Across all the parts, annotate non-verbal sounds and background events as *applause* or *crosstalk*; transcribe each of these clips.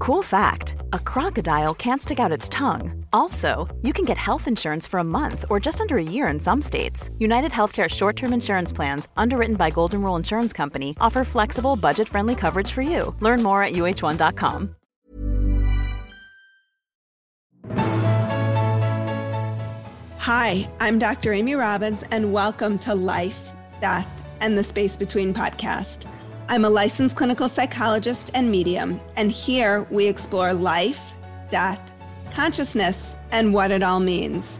Cool fact a crocodile can't stick out its tongue. Also, you can get health insurance for a month or just under a year in some states. United Healthcare short term insurance plans, underwritten by Golden Rule Insurance Company, offer flexible, budget friendly coverage for you. Learn more at uh1.com. Hi, I'm Dr. Amy Robbins, and welcome to Life, Death, and the Space Between podcast. I'm a licensed clinical psychologist and medium, and here we explore life, death, consciousness, and what it all means.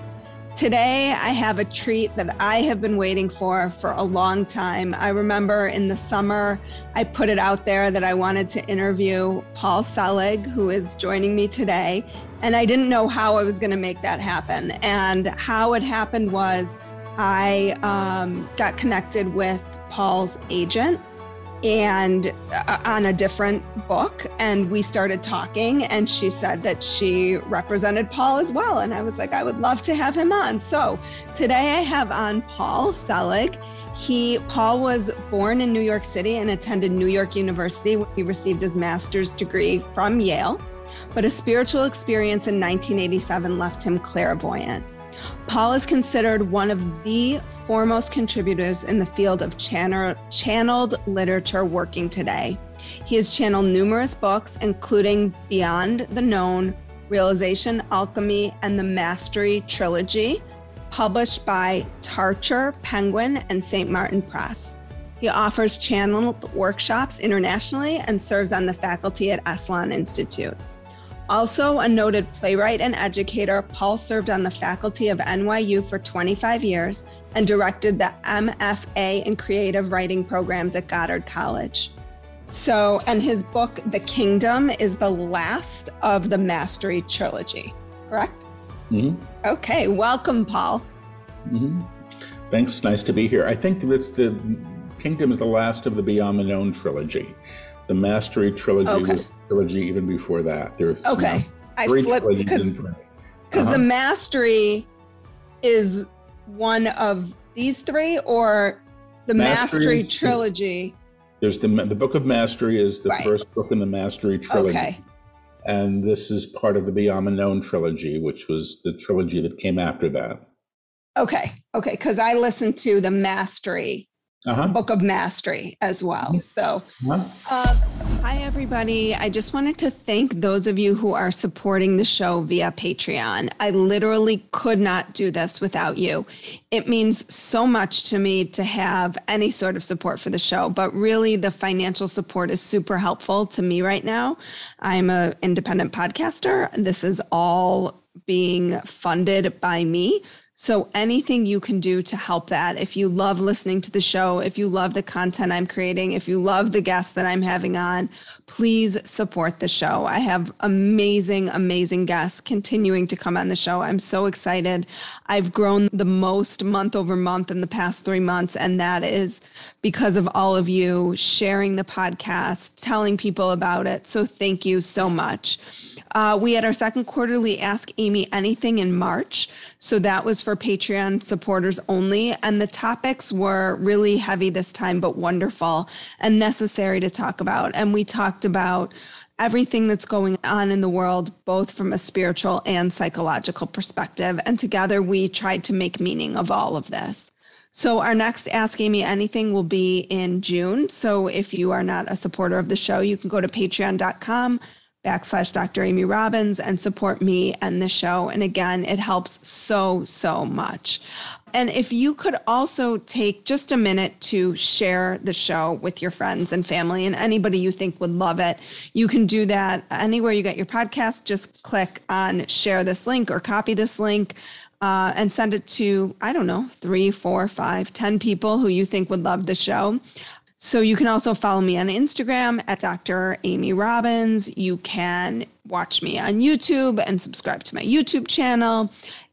Today, I have a treat that I have been waiting for for a long time. I remember in the summer, I put it out there that I wanted to interview Paul Selig, who is joining me today. And I didn't know how I was going to make that happen. And how it happened was I um, got connected with Paul's agent and uh, on a different book and we started talking and she said that she represented paul as well and i was like i would love to have him on. So today i have on paul selig. He paul was born in new york city and attended new york university where he received his master's degree from yale but a spiritual experience in 1987 left him clairvoyant Paul is considered one of the foremost contributors in the field of channel, channeled literature working today. He has channeled numerous books, including Beyond the Known, Realization, Alchemy, and the Mastery Trilogy, published by Tarcher, Penguin, and St. Martin Press. He offers channeled workshops internationally and serves on the faculty at Esalen Institute. Also, a noted playwright and educator, Paul served on the faculty of NYU for 25 years and directed the MFA in creative writing programs at Goddard College. So, and his book, The Kingdom, is the last of the Mastery trilogy, correct? Mm-hmm. Okay, welcome, Paul. Mm-hmm. Thanks, nice to be here. I think that's the Kingdom is the last of the Beyond the Known trilogy. The Mastery trilogy Okay. was trilogy even before that. There's Okay, now I three flipped because because Uh-huh. the Mastery is one of these three, or the Mastery Mastery, trilogy. There's the the Book of Mastery is the Right. first book in the Mastery trilogy. Okay. And this is part of the Beyond the Known trilogy, which was the trilogy that came after that. Okay, okay, because I listened to the Mastery, Uh-huh. Book of Mastery as well. So, Uh-huh. uh, hi, everybody. I just wanted to thank those of you who are supporting the show via Patreon. I literally could not do this without you. It means so much to me to have any sort of support for the show, but really the financial support is super helpful to me right now. I'm an independent podcaster. This is all being funded by me. So anything you can do to help that, if you love listening to the show, if you love the content I'm creating, if you love the guests that I'm having on, please support the show. I have amazing, amazing guests continuing to come on the show. I'm so excited. I've grown the most month over month in the past three months, and that is because of all of you sharing the podcast, telling people about it. So thank you so much. Uh, we had our second quarterly Ask Amy Anything in March. So that was for Patreon supporters only. And the topics were really heavy this time, but wonderful and necessary to talk about. And we talked about everything that's going on in the world, both from a spiritual and psychological perspective. And together we tried to make meaning of all of this. So our next Ask Amy Anything will be in June. So if you are not a supporter of the show, you can go to patreon.com backslash Dr. Amy Robbins and support me and the show. And again, it helps so, so much. And if you could also take just a minute to share the show with your friends and family and anybody you think would love it, you can do that anywhere you get your podcast. Just click on share this link or copy this link. Uh, and send it to, I don't know, three, four, five, ten people who you think would love the show. So you can also follow me on Instagram at Dr. Amy Robbins. You can watch me on YouTube and subscribe to my YouTube channel.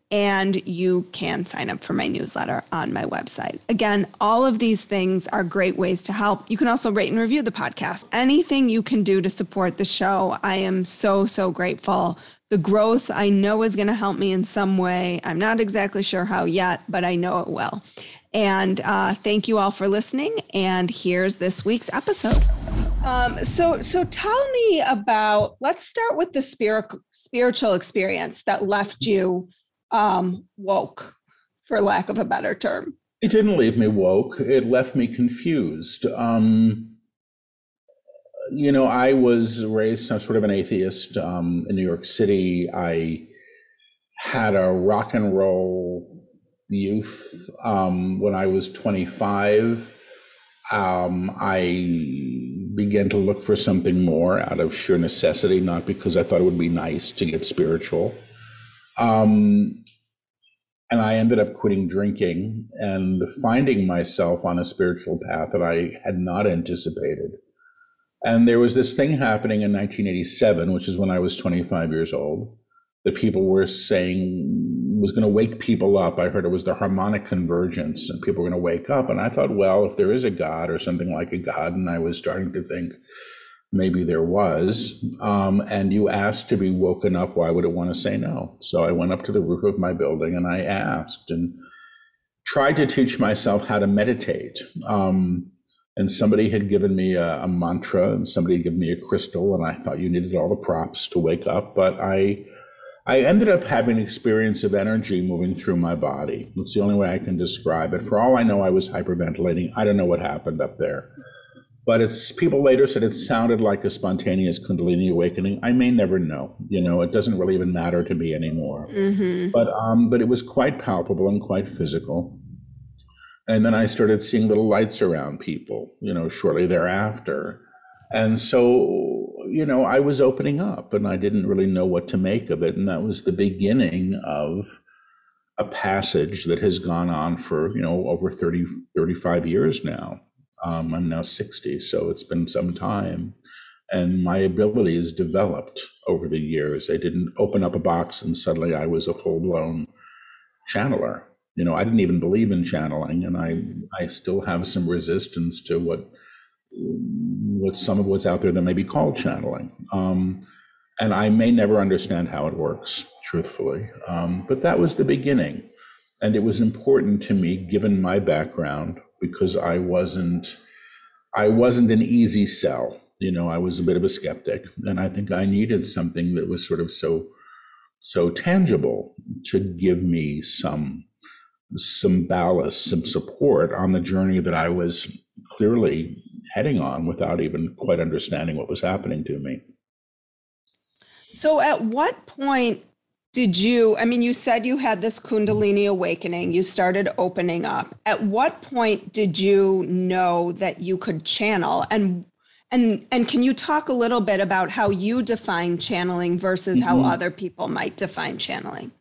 And you can sign up for my newsletter on my website. Again, all of these things are great ways to help. You can also rate and review the podcast. Anything you can do to support the show, I am so, so grateful. The growth I know is going to help me in some way. I'm not exactly sure how yet, but I know it will. And uh, thank you all for listening. And here's this week's episode. Um, so, so tell me about. Let's start with the spirit, spiritual experience that left you um, woke, for lack of a better term. It didn't leave me woke. It left me confused. Um, you know, I was raised some sort of an atheist um, in New York City. I had a rock and roll youth. Um, when I was 25, um, I began to look for something more out of sheer necessity, not because I thought it would be nice to get spiritual. Um, and I ended up quitting drinking and finding myself on a spiritual path that I had not anticipated. And there was this thing happening in 1987, which is when I was 25 years old, that people were saying was going to wake people up. I heard it was the harmonic convergence and people were going to wake up. And I thought, well, if there is a God or something like a God, and I was starting to think maybe there was, um, and you asked to be woken up, why would it want to say no? So I went up to the roof of my building and I asked and tried to teach myself how to meditate. Um, and somebody had given me a, a mantra and somebody had given me a crystal, and I thought you needed all the props to wake up, but I I ended up having an experience of energy moving through my body. That's the only way I can describe it. For all I know, I was hyperventilating. I don't know what happened up there. But it's people later said it sounded like a spontaneous Kundalini awakening. I may never know. You know, it doesn't really even matter to me anymore. Mm-hmm. But um, but it was quite palpable and quite physical. And then I started seeing little lights around people. You know, shortly thereafter. And so you know, I was opening up and I didn't really know what to make of it. And that was the beginning of a passage that has gone on for, you know, over 30, 35 years now. Um, I'm now 60, so it's been some time. And my abilities developed over the years. I didn't open up a box and suddenly I was a full blown channeler. You know, I didn't even believe in channeling, and I, I still have some resistance to what what some of what's out there that may be called channeling. Um, and I may never understand how it works, truthfully. Um, but that was the beginning. And it was important to me, given my background, because I wasn't, I wasn't an easy sell. You know, I was a bit of a skeptic, and I think I needed something that was sort of so, so tangible to give me some, some ballast, some support on the journey that I was clearly heading on without even quite understanding what was happening to me. So, at what point did you? I mean, you said you had this Kundalini awakening, you started opening up. At what point did you know that you could channel? And and and can you talk a little bit about how you define channeling versus mm-hmm. how other people might define channeling?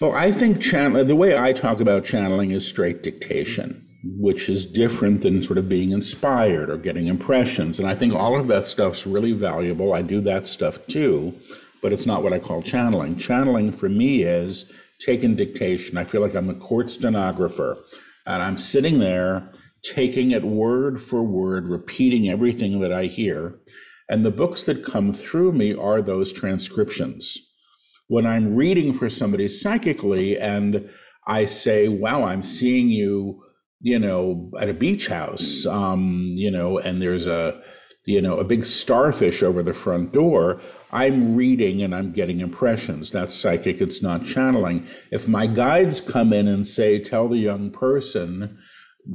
Well, I think channel the way I talk about channeling is straight dictation which is different than sort of being inspired or getting impressions. And I think all of that stuff's really valuable. I do that stuff too, but it's not what I call channeling. Channeling for me is taking dictation. I feel like I'm a court stenographer and I'm sitting there taking it word for word, repeating everything that I hear. And the books that come through me are those transcriptions. When I'm reading for somebody psychically and I say, wow, I'm seeing you you know, at a beach house, um, you know, and there's a you know, a big starfish over the front door, I'm reading and I'm getting impressions. That's psychic, it's not channeling. If my guides come in and say, tell the young person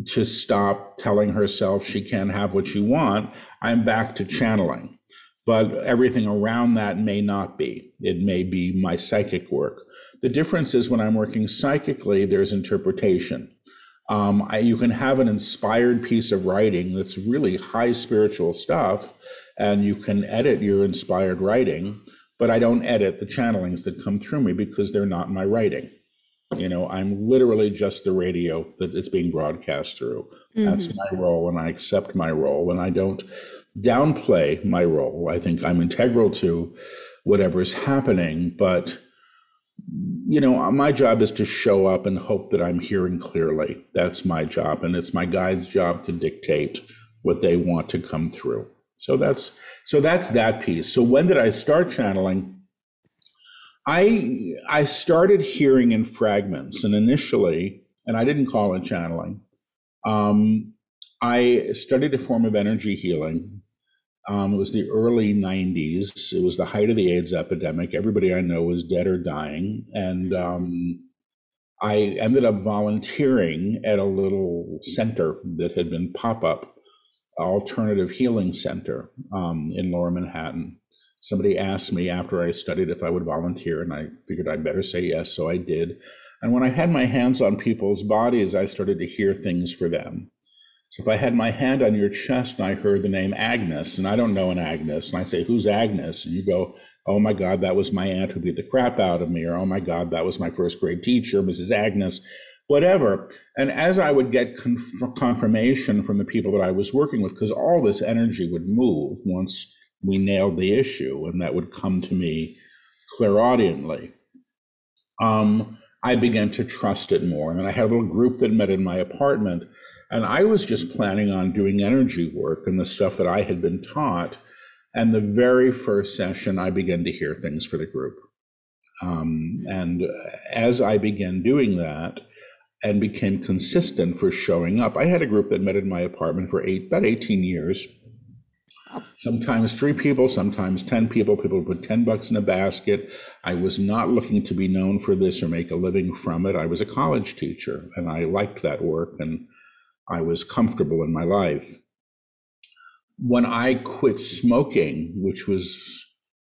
to stop telling herself she can't have what she want, I'm back to channeling. But everything around that may not be. It may be my psychic work. The difference is when I'm working psychically, there's interpretation. Um, I, you can have an inspired piece of writing that's really high spiritual stuff, and you can edit your inspired writing, but I don't edit the channelings that come through me because they're not my writing. You know, I'm literally just the radio that it's being broadcast through. Mm-hmm. That's my role, and I accept my role, and I don't downplay my role. I think I'm integral to whatever is happening, but you know, my job is to show up and hope that I'm hearing clearly. That's my job. And it's my guide's job to dictate what they want to come through. So that's so that's that piece. So when did I start channeling? I I started hearing in fragments, and initially, and I didn't call it channeling. Um, I studied a form of energy healing um, it was the early 90s. It was the height of the AIDS epidemic. Everybody I know was dead or dying. And um, I ended up volunteering at a little center that had been pop up, alternative healing center um, in lower Manhattan. Somebody asked me after I studied if I would volunteer, and I figured I'd better say yes, so I did. And when I had my hands on people's bodies, I started to hear things for them. So if I had my hand on your chest and I heard the name Agnes, and I don't know an Agnes, and I say, Who's Agnes? And you go, Oh my God, that was my aunt who beat the crap out of me, or Oh my God, that was my first grade teacher, Mrs. Agnes, whatever. And as I would get conf- confirmation from the people that I was working with, because all this energy would move once we nailed the issue, and that would come to me clairaudiently. Um, I began to trust it more. And I had a little group that met in my apartment and I was just planning on doing energy work and the stuff that I had been taught. And the very first session, I began to hear things for the group. Um, and as I began doing that and became consistent for showing up, I had a group that met in my apartment for eight, about 18 years. Sometimes three people, sometimes 10 people. People put 10 bucks in a basket. I was not looking to be known for this or make a living from it. I was a college teacher and I liked that work. And I was comfortable in my life. When I quit smoking, which was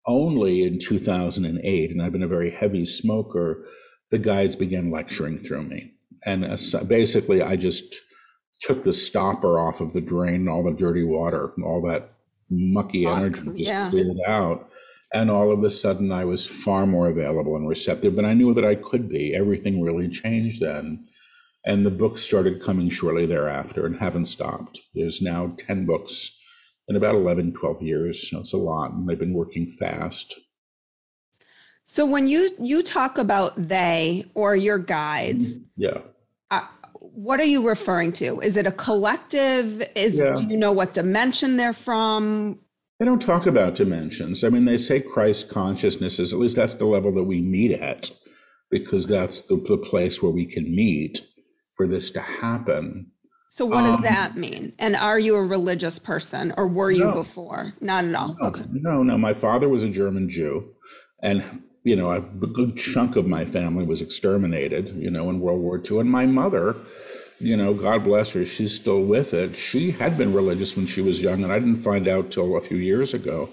only in 2008, and I've been a very heavy smoker, the guides began lecturing through me. And basically, I just took the stopper off of the drain, all the dirty water, all that mucky energy just yeah. cleared out. And all of a sudden, I was far more available and receptive than I knew that I could be. Everything really changed then. And the books started coming shortly thereafter and haven't stopped. There's now 10 books in about 11, 12 years. So it's a lot, and they've been working fast. So when you you talk about they or your guides, mm-hmm. yeah, uh, what are you referring to? Is it a collective? Is yeah. do you know what dimension they're from? They don't talk about dimensions. I mean, they say Christ consciousness is at least that's the level that we meet at, because that's the, the place where we can meet for this to happen. So what does um, that mean? And are you a religious person or were you no, before? Not at all. No, okay. No, no. My father was a German Jew and you know, a good chunk of my family was exterminated, you know, in World War II. And my mother, you know, God bless her, she's still with it. She had been religious when she was young, and I didn't find out till a few years ago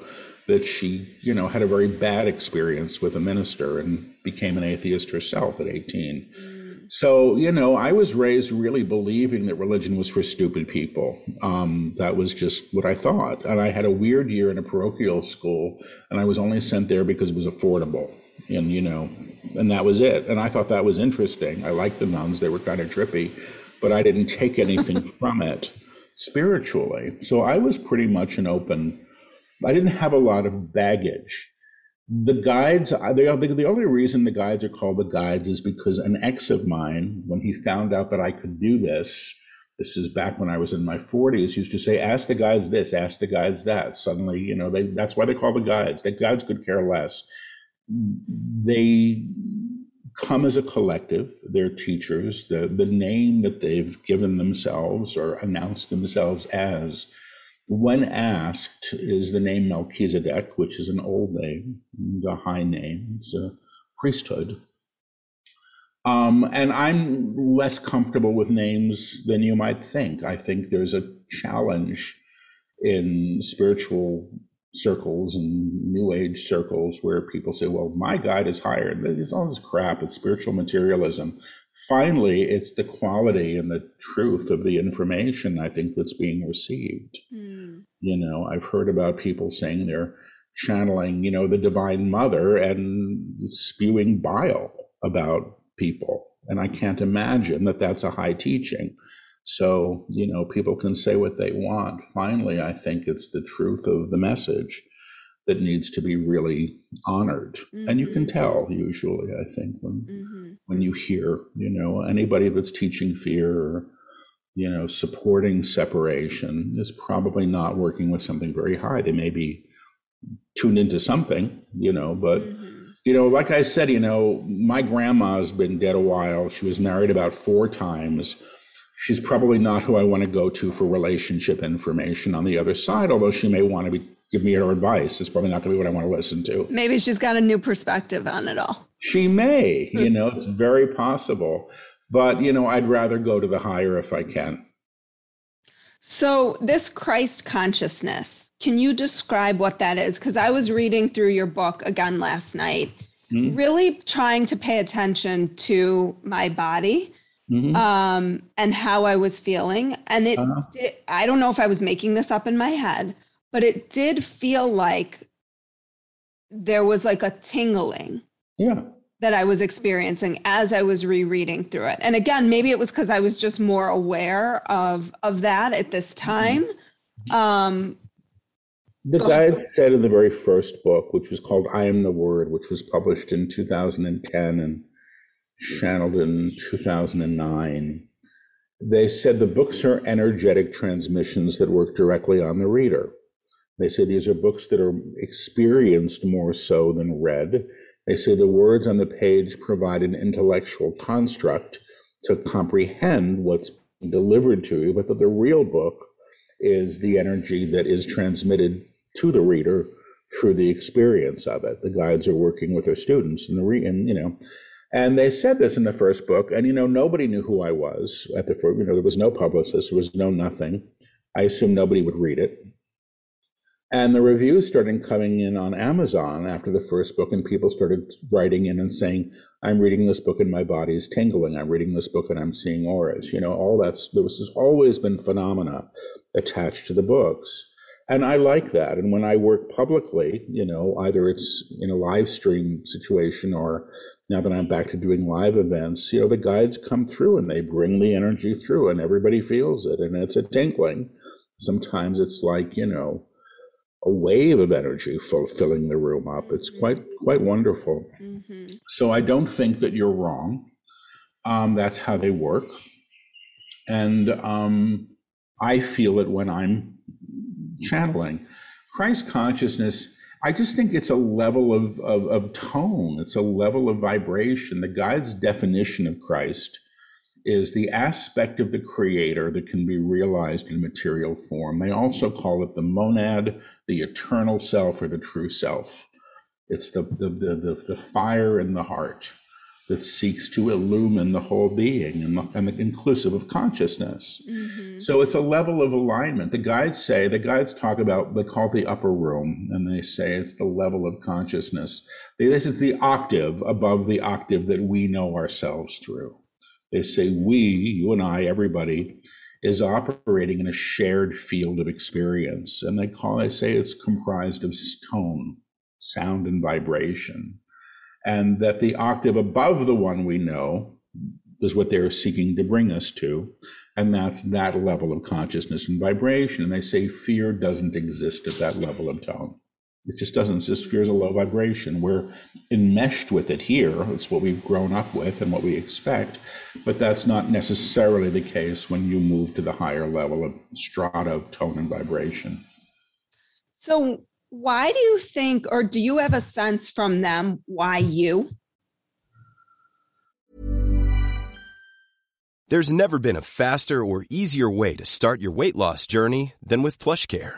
that she, you know, had a very bad experience with a minister and became an atheist herself at 18. So, you know, I was raised really believing that religion was for stupid people. Um, that was just what I thought. And I had a weird year in a parochial school, and I was only sent there because it was affordable. And, you know, and that was it. And I thought that was interesting. I liked the nuns, they were kind of trippy, but I didn't take anything *laughs* from it spiritually. So I was pretty much an open, I didn't have a lot of baggage the guides the only reason the guides are called the guides is because an ex of mine when he found out that i could do this this is back when i was in my 40s used to say ask the guides this ask the guides that. Suddenly you know they that's why they call the guides. The guides could care less. They come as a collective. They're teachers. The the name that they've given themselves or announced themselves as when asked, is the name Melchizedek, which is an old name, a high name, it's a priesthood. Um, and I'm less comfortable with names than you might think. I think there's a challenge in spiritual circles and new age circles where people say, well, my guide is higher. There's all this crap. It's spiritual materialism. Finally, it's the quality and the truth of the information I think that's being received. Mm. You know, I've heard about people saying they're channeling, you know, the Divine Mother and spewing bile about people. And I can't imagine that that's a high teaching. So, you know, people can say what they want. Finally, I think it's the truth of the message that needs to be really honored. Mm-hmm. And you can mm-hmm. tell usually, I think, when mm-hmm. when you hear, you know, anybody that's teaching fear or, you know, supporting separation is probably not working with something very high. They may be tuned into something, you know, but mm-hmm. you know, like I said, you know, my grandma's been dead a while. She was married about four times she's probably not who I want to go to for relationship information on the other side, although she may want to be, give me her advice. It's probably not going to be what I want to listen to. Maybe she's got a new perspective on it all. She may, you know, it's very possible. But, you know, I'd rather go to the higher if I can. So, this Christ consciousness, can you describe what that is? Because I was reading through your book again last night, mm-hmm. really trying to pay attention to my body mm-hmm. um, and how I was feeling. And it, uh-huh. did, I don't know if I was making this up in my head, but it did feel like there was like a tingling. Yeah. That I was experiencing as I was rereading through it. And again, maybe it was because I was just more aware of of that at this mm-hmm. time. Um, the guide said in the very first book, which was called I Am the Word, which was published in 2010 and channeled in 2009. They said the books are energetic transmissions that work directly on the reader. They say these are books that are experienced more so than read. They say the words on the page provide an intellectual construct to comprehend what's delivered to you, but that the real book is the energy that is transmitted to the reader through the experience of it. The guides are working with their students, and the re- and you know, and they said this in the first book, and you know, nobody knew who I was at the first, you know, there was no publicist, there was no nothing. I assumed nobody would read it. And the reviews started coming in on Amazon after the first book, and people started writing in and saying, I'm reading this book and my body is tingling. I'm reading this book and I'm seeing auras. You know, all that's there was has always been phenomena attached to the books. And I like that. And when I work publicly, you know, either it's in a live stream situation or now that I'm back to doing live events, you know, the guides come through and they bring the energy through and everybody feels it and it's a tinkling. Sometimes it's like, you know, a wave of energy filling the room up. It's quite quite wonderful. Mm-hmm. So I don't think that you're wrong. Um, that's how they work, and um, I feel it when I'm channeling. Christ consciousness I just think it's a level of, of, of, tone, it's a level of vibration. The guide's definition of Christ is the aspect of the creator that can be realized in material form. They also call it the monad, the eternal self, or the true self. It's the, the, the, the, the fire in the heart that seeks to illumine the whole being and, the, and the inclusive of consciousness. Mm-hmm. So it's a level of alignment. The guides say, the guides talk about, they call it the upper room, and they say it's the level of consciousness. This is the octave above the octave that we know ourselves through. They say we, you and I, everybody, is operating in a shared field of experience. And they call, they say it's comprised of tone, sound, and vibration and that the octave above the one we know is what they're seeking to bring us to. And that's that level of consciousness and vibration. And they say fear doesn't exist at that level of tone. It just doesn't. It's just fear is a low vibration. We're enmeshed with it here. It's what we've grown up with and what we expect. But that's not necessarily the case when you move to the higher level of strata of tone and vibration. So, why do you think, or do you have a sense from them why you? There's never been a faster or easier way to start your weight loss journey than with PlushCare.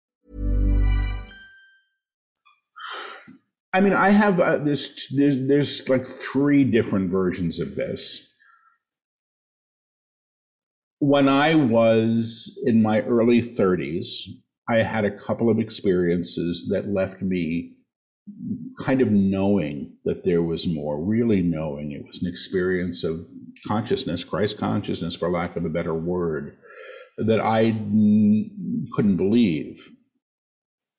I mean, I have uh, this, there's, there's like three different versions of this. When I was in my early 30s, I had a couple of experiences that left me kind of knowing that there was more, really knowing it was an experience of consciousness, Christ consciousness, for lack of a better word, that I couldn't believe.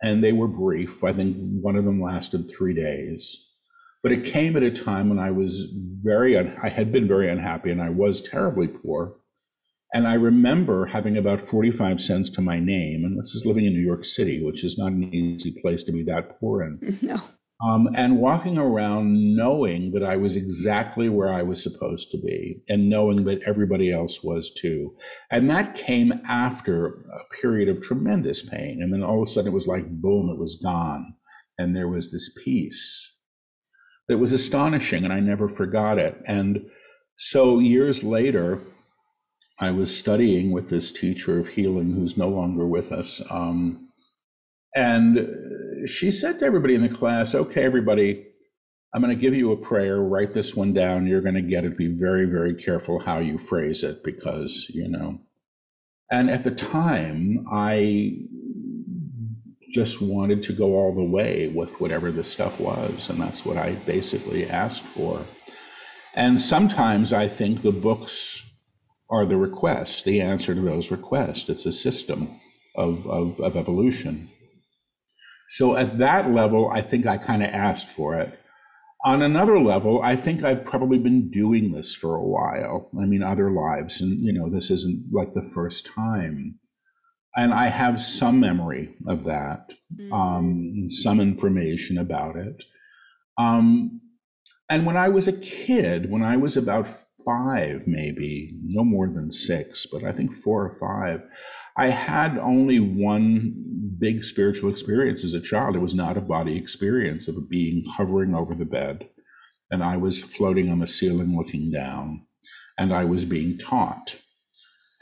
And they were brief. I think one of them lasted three days. But it came at a time when I was very, un- I had been very unhappy and I was terribly poor. And I remember having about 45 cents to my name, and this is living in New York City, which is not an easy place to be that poor in. *laughs* No. Um, and walking around knowing that I was exactly where I was supposed to be, and knowing that everybody else was too. And that came after a period of tremendous pain. And then all of a sudden it was like, boom, it was gone. And there was this peace that was astonishing, and I never forgot it. And so years later, I was studying with this teacher of healing who's no longer with us. Um, and she said to everybody in the class, okay, everybody, I'm going to give you a prayer. Write this one down. You're going to get it. Be very, very careful how you phrase it because, you know. And at the time, I just wanted to go all the way with whatever this stuff was. And that's what I basically asked for. And sometimes I think the books are the requests, the answer to those requests. It's a system of, of, of evolution. So at that level, I think I kind of asked for it. On another level, I think I've probably been doing this for a while. I mean, other lives, and you know, this isn't like the first time. And I have some memory of that, mm-hmm. um, some information about it. Um, and when I was a kid, when I was about five, maybe, no more than six, but I think four or five, I had only one big spiritual experience as a child. It was not a body experience of a being hovering over the bed, and I was floating on the ceiling looking down, and I was being taught.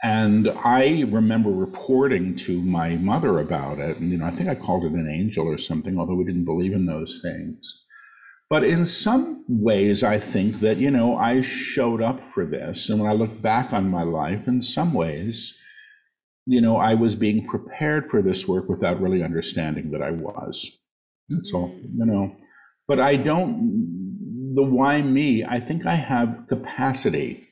And I remember reporting to my mother about it. And, you know, I think I called it an angel or something, although we didn't believe in those things. But in some ways, I think that, you know, I showed up for this. And when I look back on my life, in some ways, you know, I was being prepared for this work without really understanding that I was. That's all, you know. But I don't, the why me, I think I have capacity.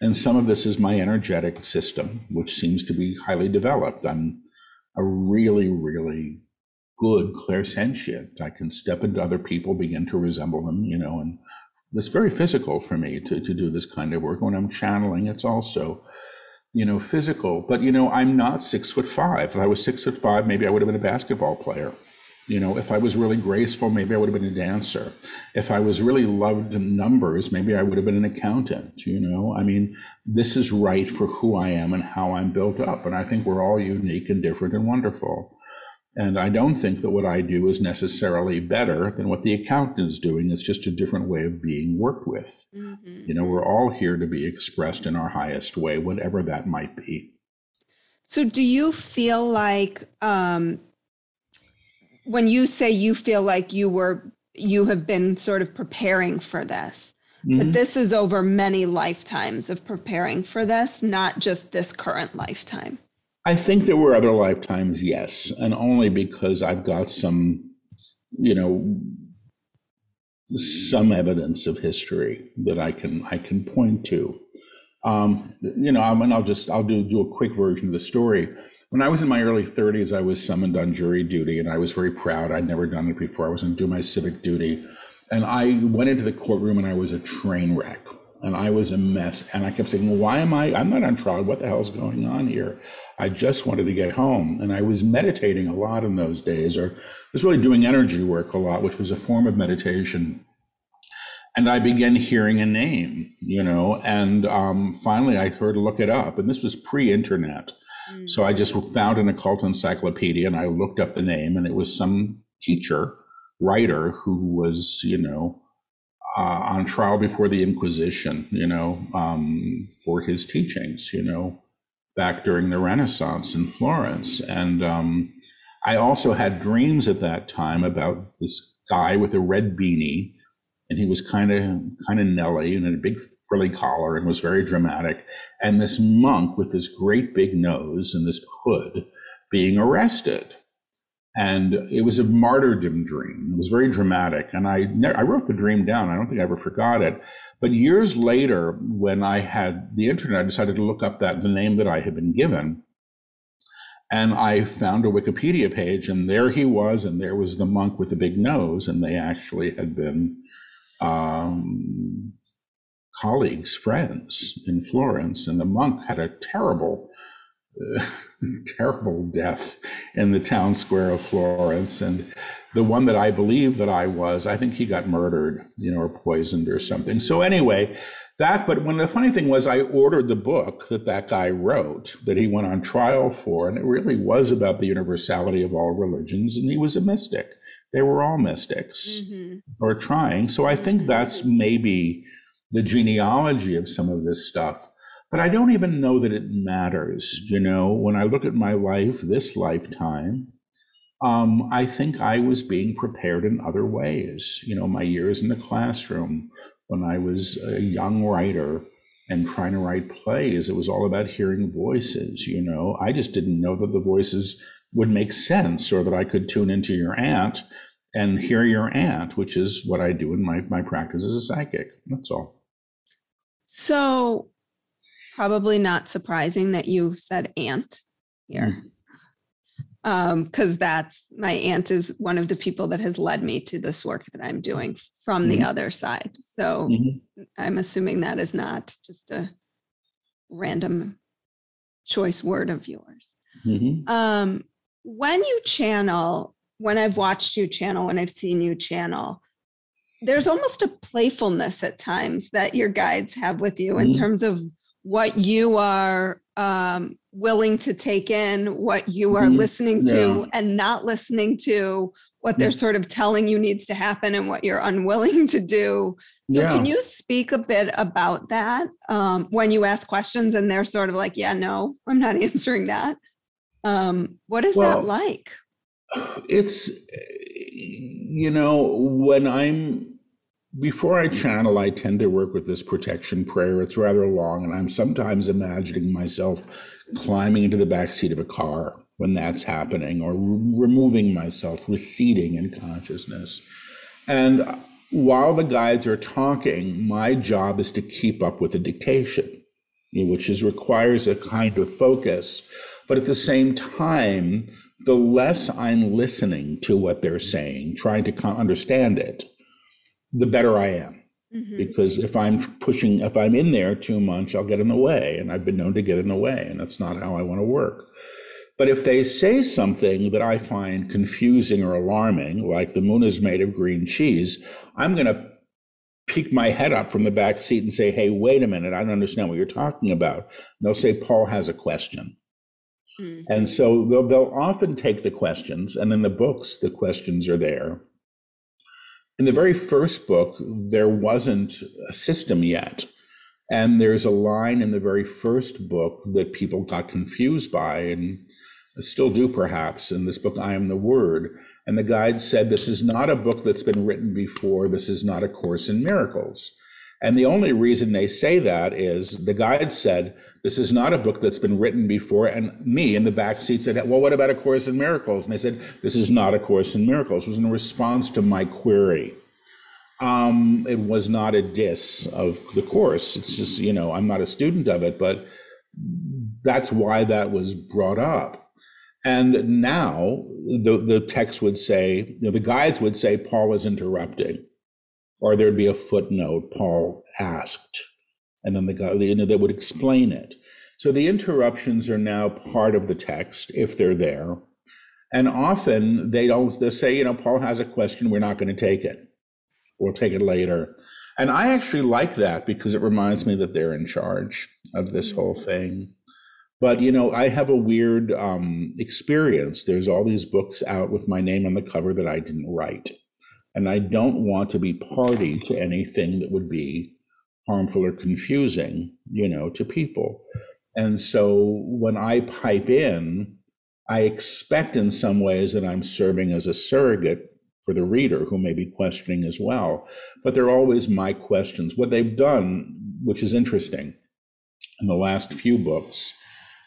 And some of this is my energetic system, which seems to be highly developed. I'm a really, really good clairsentient. I can step into other people, begin to resemble them, you know, and it's very physical for me to, to do this kind of work. When I'm channeling, it's also, you know, physical. But, you know, I'm not six foot five. If I was six foot five, maybe I would have been a basketball player. You know, if I was really graceful, maybe I would have been a dancer. If I was really loved numbers, maybe I would have been an accountant. You know, I mean, this is right for who I am and how I'm built up. And I think we're all unique and different and wonderful. And I don't think that what I do is necessarily better than what the accountant is doing. It's just a different way of being worked with. Mm-hmm. You know, we're all here to be expressed in our highest way, whatever that might be. So, do you feel like um, when you say you feel like you were, you have been sort of preparing for this, mm-hmm. that this is over many lifetimes of preparing for this, not just this current lifetime? I think there were other lifetimes, yes, and only because I've got some, you know, some evidence of history that I can I can point to. Um, you know, I mean, I'll just I'll do do a quick version of the story. When I was in my early 30s, I was summoned on jury duty, and I was very proud. I'd never done it before. I was going to do my civic duty, and I went into the courtroom, and I was a train wreck, and I was a mess. And I kept saying, well, "Why am I? I'm not on trial. What the hell is going on here?" I just wanted to get home, and I was meditating a lot in those days, or was really doing energy work a lot, which was a form of meditation and I began hearing a name, you know, and um, finally I heard look it up, and this was pre-internet, mm. so I just found an occult encyclopedia and I looked up the name, and it was some teacher, writer who was, you know, on trial before the Inquisition, you know, um, for his teachings, you know, back during the Renaissance in Florence, and um, I also had dreams at that time about this guy with a red beanie and he was kind of kind of Nelly and a big frilly collar and was very dramatic. And this monk with this great big nose and this hood being arrested. And it was a martyrdom dream. It was very dramatic. And I, I wrote the dream down. I don't think I ever forgot it. But years later, when I had the internet, I decided to look up that the name that I had been given. And I found a Wikipedia page, and there he was, and there was the monk with the big nose, and they actually had been um, colleagues, friends in Florence, and the monk had a terrible, *laughs* terrible death in the town square of Florence. And the one that I believe that I was, I think he got murdered, you know, or poisoned or something. So anyway, that. But when the funny thing was, I ordered the book that that guy wrote that he went on trial for, and it really was about the universality of all religions, and he was a mystic they were all mystics mm-hmm. or trying. So I think that's maybe the genealogy of some of this stuff. But I don't even know that it matters. You know, when I look at my life, this lifetime, um, I think I was being prepared in other ways. You know, my years in the classroom, when I was a young writer and trying to write plays, it was all about hearing voices. You know, I just didn't know that the voices would make sense or that I could tune into your aunt and hear your aunt, which is what I do in my, my practice as a psychic. That's all. So, probably not surprising that you said aunt here. Mm-hmm um because that's my aunt is one of the people that has led me to this work that i'm doing from mm-hmm. the other side so mm-hmm. i'm assuming that is not just a random choice word of yours mm-hmm. um when you channel, when I've watched you channel, when I've seen you channel, there's almost a playfulness at times that your guides have with you mm-hmm. in terms of what you are um, willing to take in, what you are mm-hmm. listening to yeah. and not listening to, what they're sort of telling you needs to happen and what you're unwilling to do. So, yeah. can you speak a bit about that um, when you ask questions and they're sort of like, yeah, no, I'm not *laughs* answering that? Um, what is well, that like? *sighs* It's, you know, when I'm, before I channel, I tend to work with this protection prayer. It's rather long, and I'm sometimes imagining myself climbing into the back seat of a car when that's happening, or re- removing myself, receding in consciousness. And while the guides are talking, my job is to keep up with the dictation, which is requires a kind of focus but at the same time, the less I'm listening to what they're saying, trying to understand it, the better I am. Mm-hmm. Because if I'm pushing, if I'm in there too much, I'll get in the way. And I've been known to get in the way, and that's not how I want to work. But if they say something that I find confusing or alarming, like the moon is made of green cheese, I'm going to peek my head up from the back seat and say, hey, wait a minute, I don't understand what you're talking about. And they'll say, Paul has a question. Mm-hmm. And so they'll, they'll often take the questions, and in the books, the questions are there. In the very first book, there wasn't a system yet. And there's a line in the very first book that people got confused by, and still do perhaps, in this book, I Am the Word. And the guide said, This is not a book that's been written before. This is not a Course in Miracles. And the only reason they say that is the guide said, this is not a book that's been written before. And me in the back seat said, well, what about A Course in Miracles? And they said, this is not A Course in Miracles. It was in response to my query. Um, it was not a diss of the course. It's just, you know, I'm not a student of it, but that's why that was brought up. And now the, the text would say, you know, the guides would say, Paul is interrupting or there'd be a footnote, Paul asked, and then the guy, you know, they would explain it. So the interruptions are now part of the text if they're there. And often they don't, they say, you know, Paul has a question, we're not going to take it. We'll take it later. And I actually like that because it reminds me that they're in charge of this whole thing. But, you know, I have a weird um, experience. There's all these books out with my name on the cover that I didn't write. And I don't want to be party to anything that would be harmful or confusing, you know, to people. And so when I pipe in, I expect in some ways that I'm serving as a surrogate for the reader who may be questioning as well. But they're always my questions. What they've done, which is interesting, in the last few books,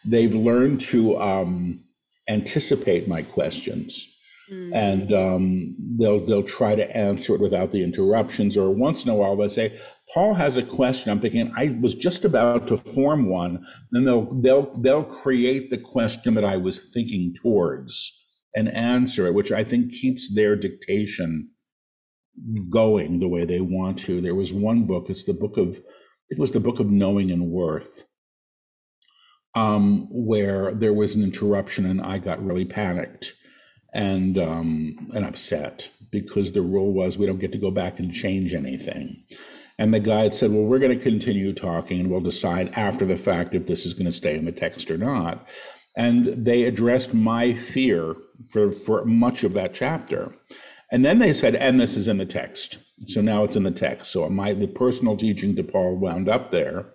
they've learned to um, anticipate my questions Mm. And um, they'll they'll try to answer it without the interruptions. Or once in a while, they'll say, "Paul has a question." I'm thinking I was just about to form one. Then they'll they'll they'll create the question that I was thinking towards and answer it, which I think keeps their dictation going the way they want to. There was one book. It's the book of it was the book of knowing and worth. Um, where there was an interruption and I got really panicked and um, and upset because the rule was we don't get to go back and change anything. And the guide said, "Well, we're going to continue talking, and we'll decide after the fact if this is going to stay in the text or not." And they addressed my fear for for much of that chapter, and then they said, "And this is in the text." So now it's in the text. So my the personal teaching to Paul wound up there,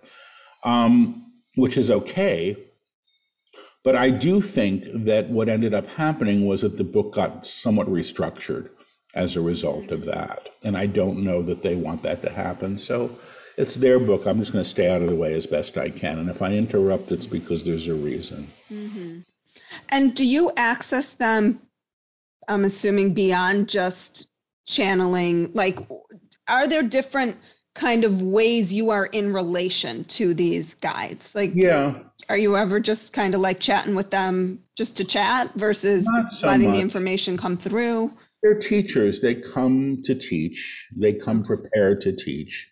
um, which is okay but I do think that what ended up happening was that the book got somewhat restructured as a result of that. And I don't know that they want that to happen. So it's their book. I'm just going to stay out of the way as best I can. And if I interrupt, it's because there's a reason. Mm-hmm. And do you access them, I'm assuming, beyond just channeling? Like, are there different kind of ways you are in relation to these guides? Like, yeah are you ever just kind of like chatting with them just to chat versus so letting much. the information come through? They're teachers. They come to teach. They come prepared to teach.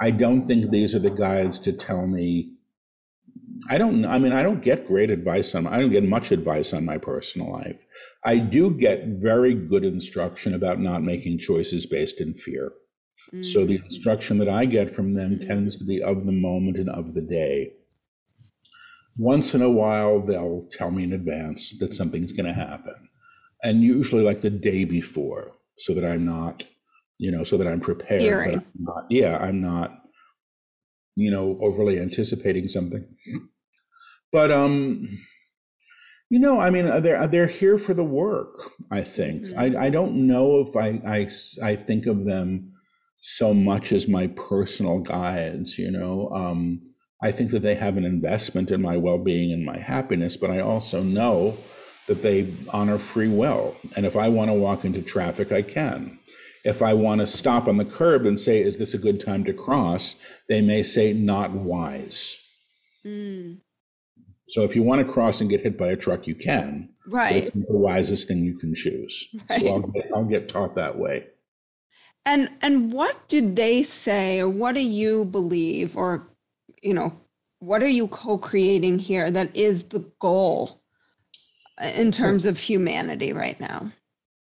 I don't think these are the guides to tell me. I don't. I mean, I don't get great advice on. I don't get much advice on my personal life. I do get very good instruction about not making choices based in fear. Mm-hmm. So the mm. instruction that I get from them mm-hmm. tends to be of the moment and of the day once in a while they'll tell me in advance that something's going to happen. And usually like the day before so that i'm not you know so that i'm prepared I'm not, yeah i'm not you know overly anticipating something. But um you know i mean they're they're here for the work i think. Mm-hmm. i i don't know if i i i think of them so much as my personal guides you know? Um I think that they have an investment in my well being and my happiness, but I also know that they honor free will. And if I want to walk into traffic, I can. If I want to stop on the curb and say, Is this a good time to cross? they may say, Not wise. Mm. So if you want to cross and get hit by a truck, you can. Right. it's the wisest thing you can choose. Right. *laughs* So I'll get, I'll get taught that way. And and what do they say, or what do you believe, or you know, what are you co-creating here that is the goal in terms of humanity right now?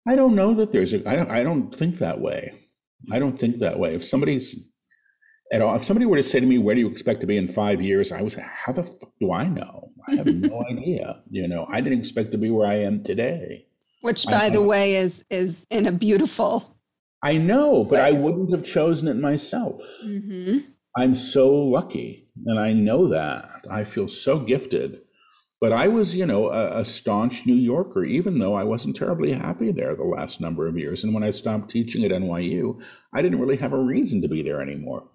I don't know that there's a I don't I don't think that way. I don't think that way. If somebody's at all, if somebody were to say to me, "Where do you expect to be in five years?" I was, "How the fuck do I know? I have no *laughs* idea." You know, I didn't expect to be where I am today. Which, by I, the way, is is in a beautiful. I know, but place. I wouldn't have chosen it myself. Mm-hmm. I'm so lucky, and I know that. I feel so gifted. But I was, you know, a, a, staunch New Yorker, even though I wasn't terribly happy there the last number of years. And when I stopped teaching at NYU, I didn't really have a reason to be there anymore.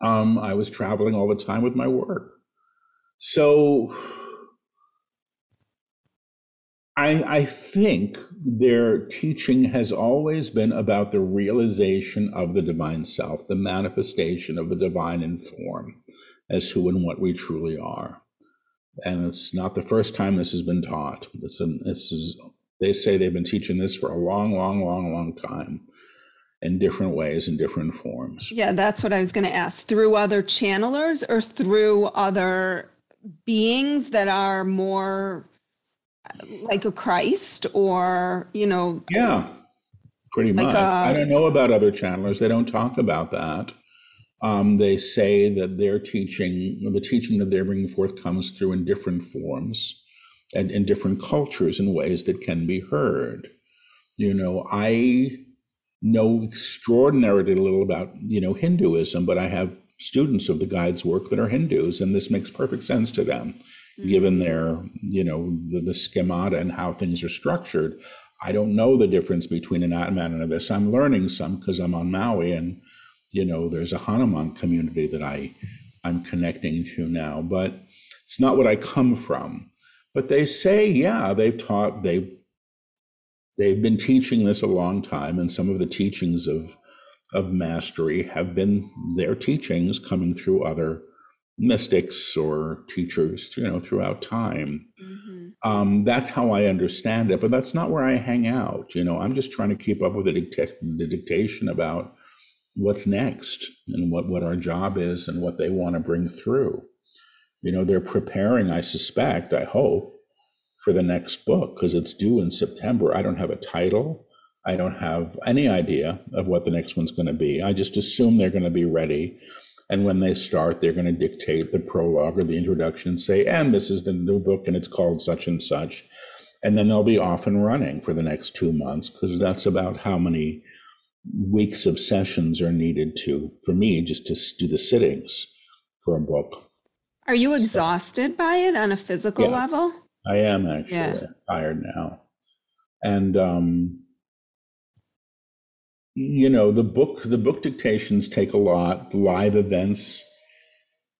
Um, I was traveling all the time with my work. So *sighs* I, I think their teaching has always been about the realization of the divine self, the manifestation of the divine in form as who and what we truly are. And it's not the first time this has been taught. It's this is, they say they've been teaching this for a long, long, long, long time in different ways in different forms. Yeah, that's what I was going to ask. Through other channelers or through other beings that are more like a Christ or, you know. Yeah, pretty like much. I I don't know about other channelers. They don't talk about that. Um, they say that their teaching, the teaching that they're bringing forth, comes through in different forms and in different cultures in ways that can be heard. You know, I know extraordinarily little about, you know, Hinduism, but I have students of the guide's work that are Hindus, and this makes perfect sense to them mm-hmm. given their, you know, the, the schemata and how things are structured. I don't know the difference between an Atman and a this. I'm learning some because I'm on Maui and, you know, there's a Hanuman community that I, I'm connecting to now, but it's not what I come from. But they say, yeah, they've taught, they've, they've been teaching this a long time, and some of the teachings of, of mastery have been their teachings coming through other mystics or teachers, you know, throughout time. Mm-hmm. Um, that's how I understand it, but that's not where I hang out. You know, I'm just trying to keep up with the, dicta- the dictation about what's next and what, what our job is and what they want to bring through. You know, they're preparing, I suspect, I hope, for the next book because it's due in September. I don't have a title. I don't have any idea of what the next one's going to be. I just assume they're going to be ready and when they start, they're going to dictate the prologue or the introduction say, and this is the new book and it's called such and such. And then they'll be off and running for the next two months because that's about how many weeks of sessions are needed to, for me, just to do the sittings for a book. Are you exhausted by it on a physical yeah, level? I am actually yeah. tired now. And um, you know the book the book dictations take a lot live events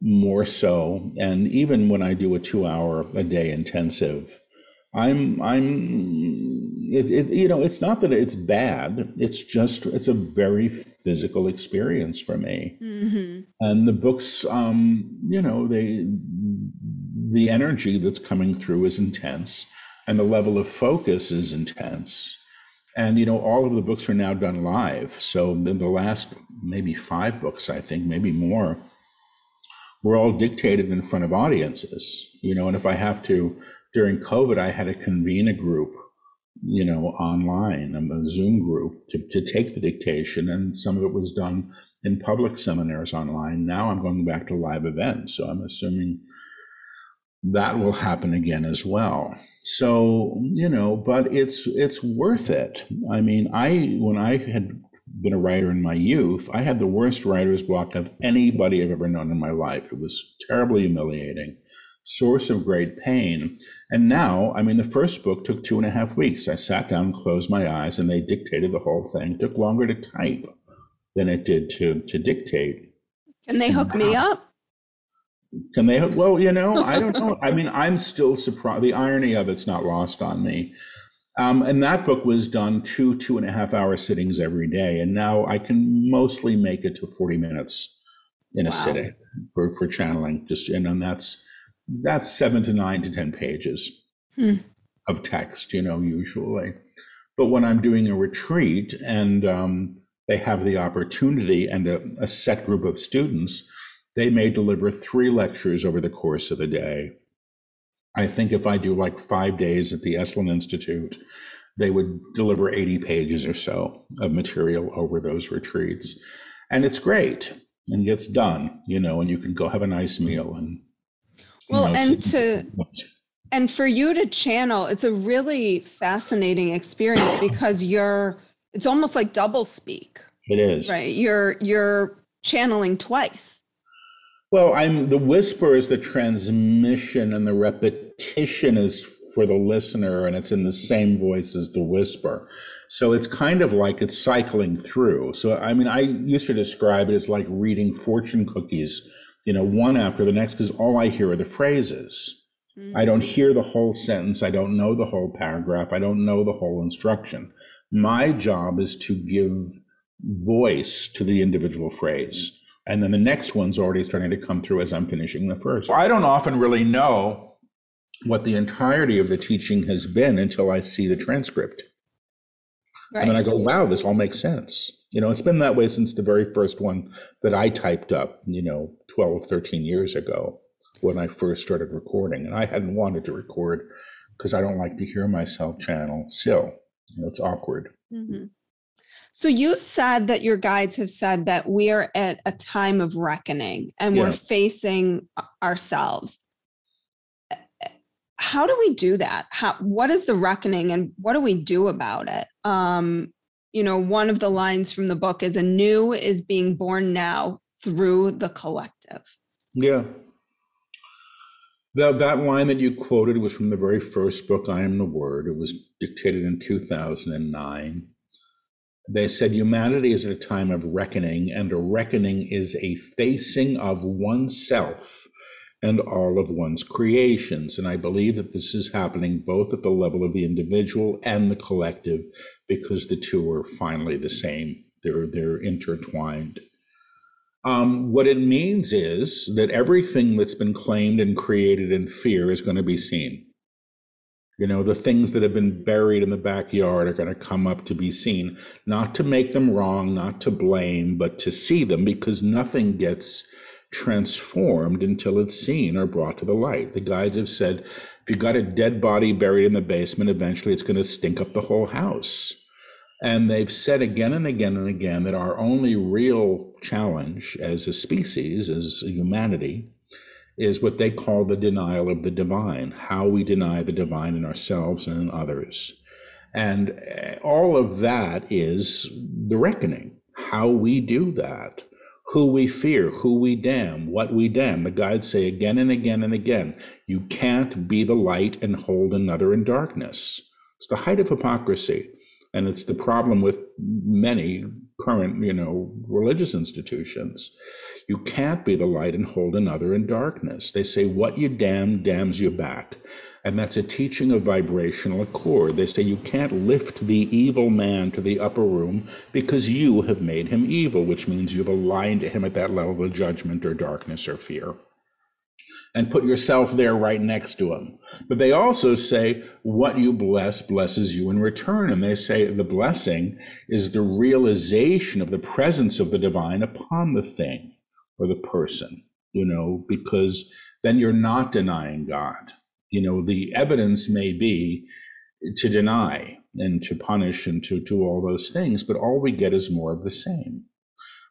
more so and even when i do a two hour a day intensive i'm i'm it, it, you know it's not that it's bad it's just it's a very physical experience for me mm-hmm. and the books um you know they the energy that's coming through is intense and the level of focus is intense and you know, all of the books are now done live. So in the last maybe five books, I think, maybe more, were all dictated in front of audiences. You know, and if I have to, during COVID, I had to convene a group, you know, online, um, a Zoom group to, to take the dictation, and some of it was done in public seminars online. Now I'm going back to live events, so I'm assuming that will happen again as well so you know but it's it's worth it. I mean i when i had been a writer in my youth i had the worst writer's block of anybody i've ever known in my life. It was terribly humiliating source of great pain. And now i mean the first book took two and a half weeks. I sat down closed my eyes and they dictated the whole thing. It took longer to type than it did to to dictate. Can they hook me up can they? Well, you know, I don't know. I mean, I'm still surprised. The irony of it's not lost on me. Um, and that book was done two, two and a half hour sittings every day. And now I can mostly make it to 40 minutes in a wow. sitting for, for channeling. Just, and, and that's, that's seven to nine to 10 pages hmm. of text, you know, usually. But when I'm doing a retreat and um, they have the opportunity and a, a set group of students, they may deliver three lectures over the course of the day. I think if I do like five days at the Esalen Institute, they would deliver 80 pages or so of material over those retreats. And it's great and gets done, you know, and you can go have a nice meal and well, know, and to and for you to channel, it's a really fascinating experience *coughs* because you're it's almost like double speak. It is. Right. You're you're channeling twice. Well, I'm the whisper is the transmission and the repetition is for the listener and it's in the same voice as the whisper. So it's kind of like it's cycling through. So, I mean, I used to describe it as like reading fortune cookies, you know, one after the next, because all I hear are the phrases. Mm-hmm. I don't hear the whole sentence. I don't know the whole paragraph. I don't know the whole instruction. My job is to give voice to the individual phrase. And then the next one's already starting to come through as I'm finishing the first. I don't often really know what the entirety of the teaching has been until I see the transcript. Right. And then I go, wow, this all makes sense. You know, it's been that way since the very first one that I typed up, you know, 12, 13 years ago when I first started recording. And I hadn't wanted to record because I don't like to hear myself channel still. You know, it's awkward. Mm-hmm. So you've said that your guides have said that we are at a time of reckoning and yeah. we're facing ourselves. How do we do that? How what is the reckoning and what do we do about it? Um you know one of the lines from the book is a new is being born now through the collective. Yeah. That, that line that you quoted was from the very first book i am the word. It was dictated in 2009 they said humanity is at a time of reckoning and a reckoning is a facing of oneself and all of one's creations. And I believe that this is happening both at the level of the individual and the collective because the two are finally the same. They're, they're intertwined. Um, what it means is that everything that's been claimed and created in fear is going to be seen. You know, the things that have been buried in the backyard are going to come up to be seen, not to make them wrong, not to blame, but to see them because nothing gets transformed until it's seen or brought to the light. The guides have said if you got a dead body buried in the basement, eventually it's going to stink up the whole house. And they've said again and again and again that our only real challenge as a species, as a humanity, is what they call the denial of the divine, how we deny the divine in ourselves and in others. And eh, all of that is the reckoning, how we do that who we fear, who we damn, what we damn. The guides say again and again and again, you can't be the light and hold another in darkness. It's the height of hypocrisy. And it's the problem with many current, you know, religious institutions. You can't be the light and hold another in darkness. They say, what you damn damns you back. And that's a teaching of vibrational accord. They say you can't lift the evil man to the upper room because you have made him evil, which means you've aligned to him at that level of judgment or darkness or fear. And put yourself there right next to him. But they also say, what you bless blesses you in return. And they say the blessing is the realization of the presence of the divine upon the thing or the person, you know, because then you're not denying God you know, the evidence may be to deny and to punish and to do all those things, but all we get is more of the same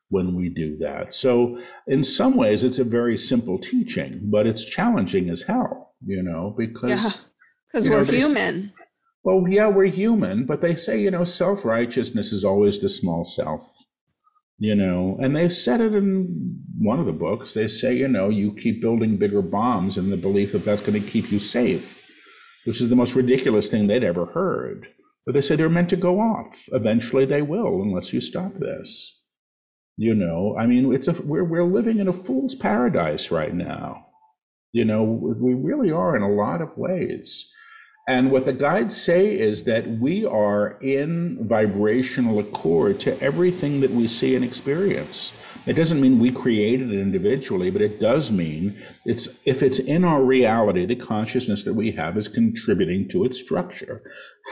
when we do that. So, in some ways, it's a very simple teaching, but it's challenging as hell, you know, because yeah, because we're know, human. Well, yeah, we're human, but they say, you know, self righteousness is always the small self you know and they said it in one of the books. They say you know you keep building bigger bombs in the belief that that's going to keep you safe which is the most ridiculous thing they'd ever heard. But they say they're meant to go off. Eventually they will unless you stop this. You know i mean it's a we're, we're living in a fool's paradise right now. You know we really are in a lot of ways and what the guides say is that we are in vibrational accord to everything that we see and experience. It doesn't mean we created it individually, but it does mean it's if it's in our reality, the consciousness that we have is contributing to its structure.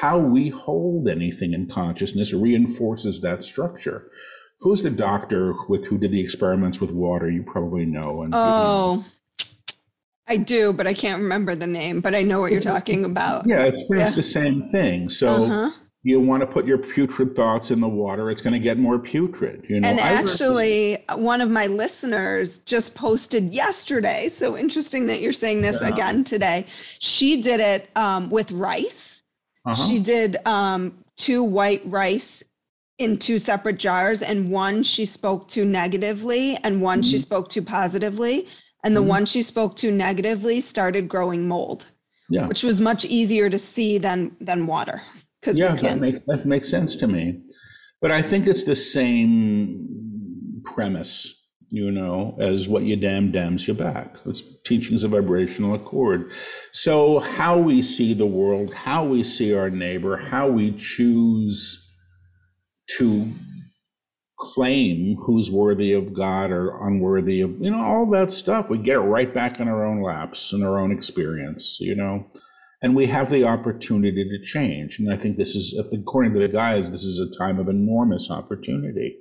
How we hold anything in consciousness reinforces that structure. Who's the doctor with who did the experiments with water? You probably know. And, oh. I do, but I can't remember the name, but I know what you're talking about. Yeah, it's pretty much the same thing. So uh-huh. you want to put your putrid thoughts in the water, it's going to get more putrid. You know, and actually, one of my listeners just posted yesterday. So interesting that you're saying this yeah. again today. She did it um, with rice. Uh-huh. She did um, two white rice in two separate jars, and one she spoke to negatively, and one mm-hmm. she spoke to positively and the mm-hmm. one she spoke to negatively started growing mold Yeah. Which was much easier to see than than water. Because yeah, that, make, that makes sense to me. But I think it's the same premise, you know, as what you damn damns you back. It's teachings of vibrational accord. So how we see the world, how we see our neighbor, how we choose to claim who's worthy of God or unworthy of, you know, all that stuff. We get it right back in our own laps in our own experience, you know. And we have the opportunity to change. And I think this is, according to the guys, this is a time of enormous opportunity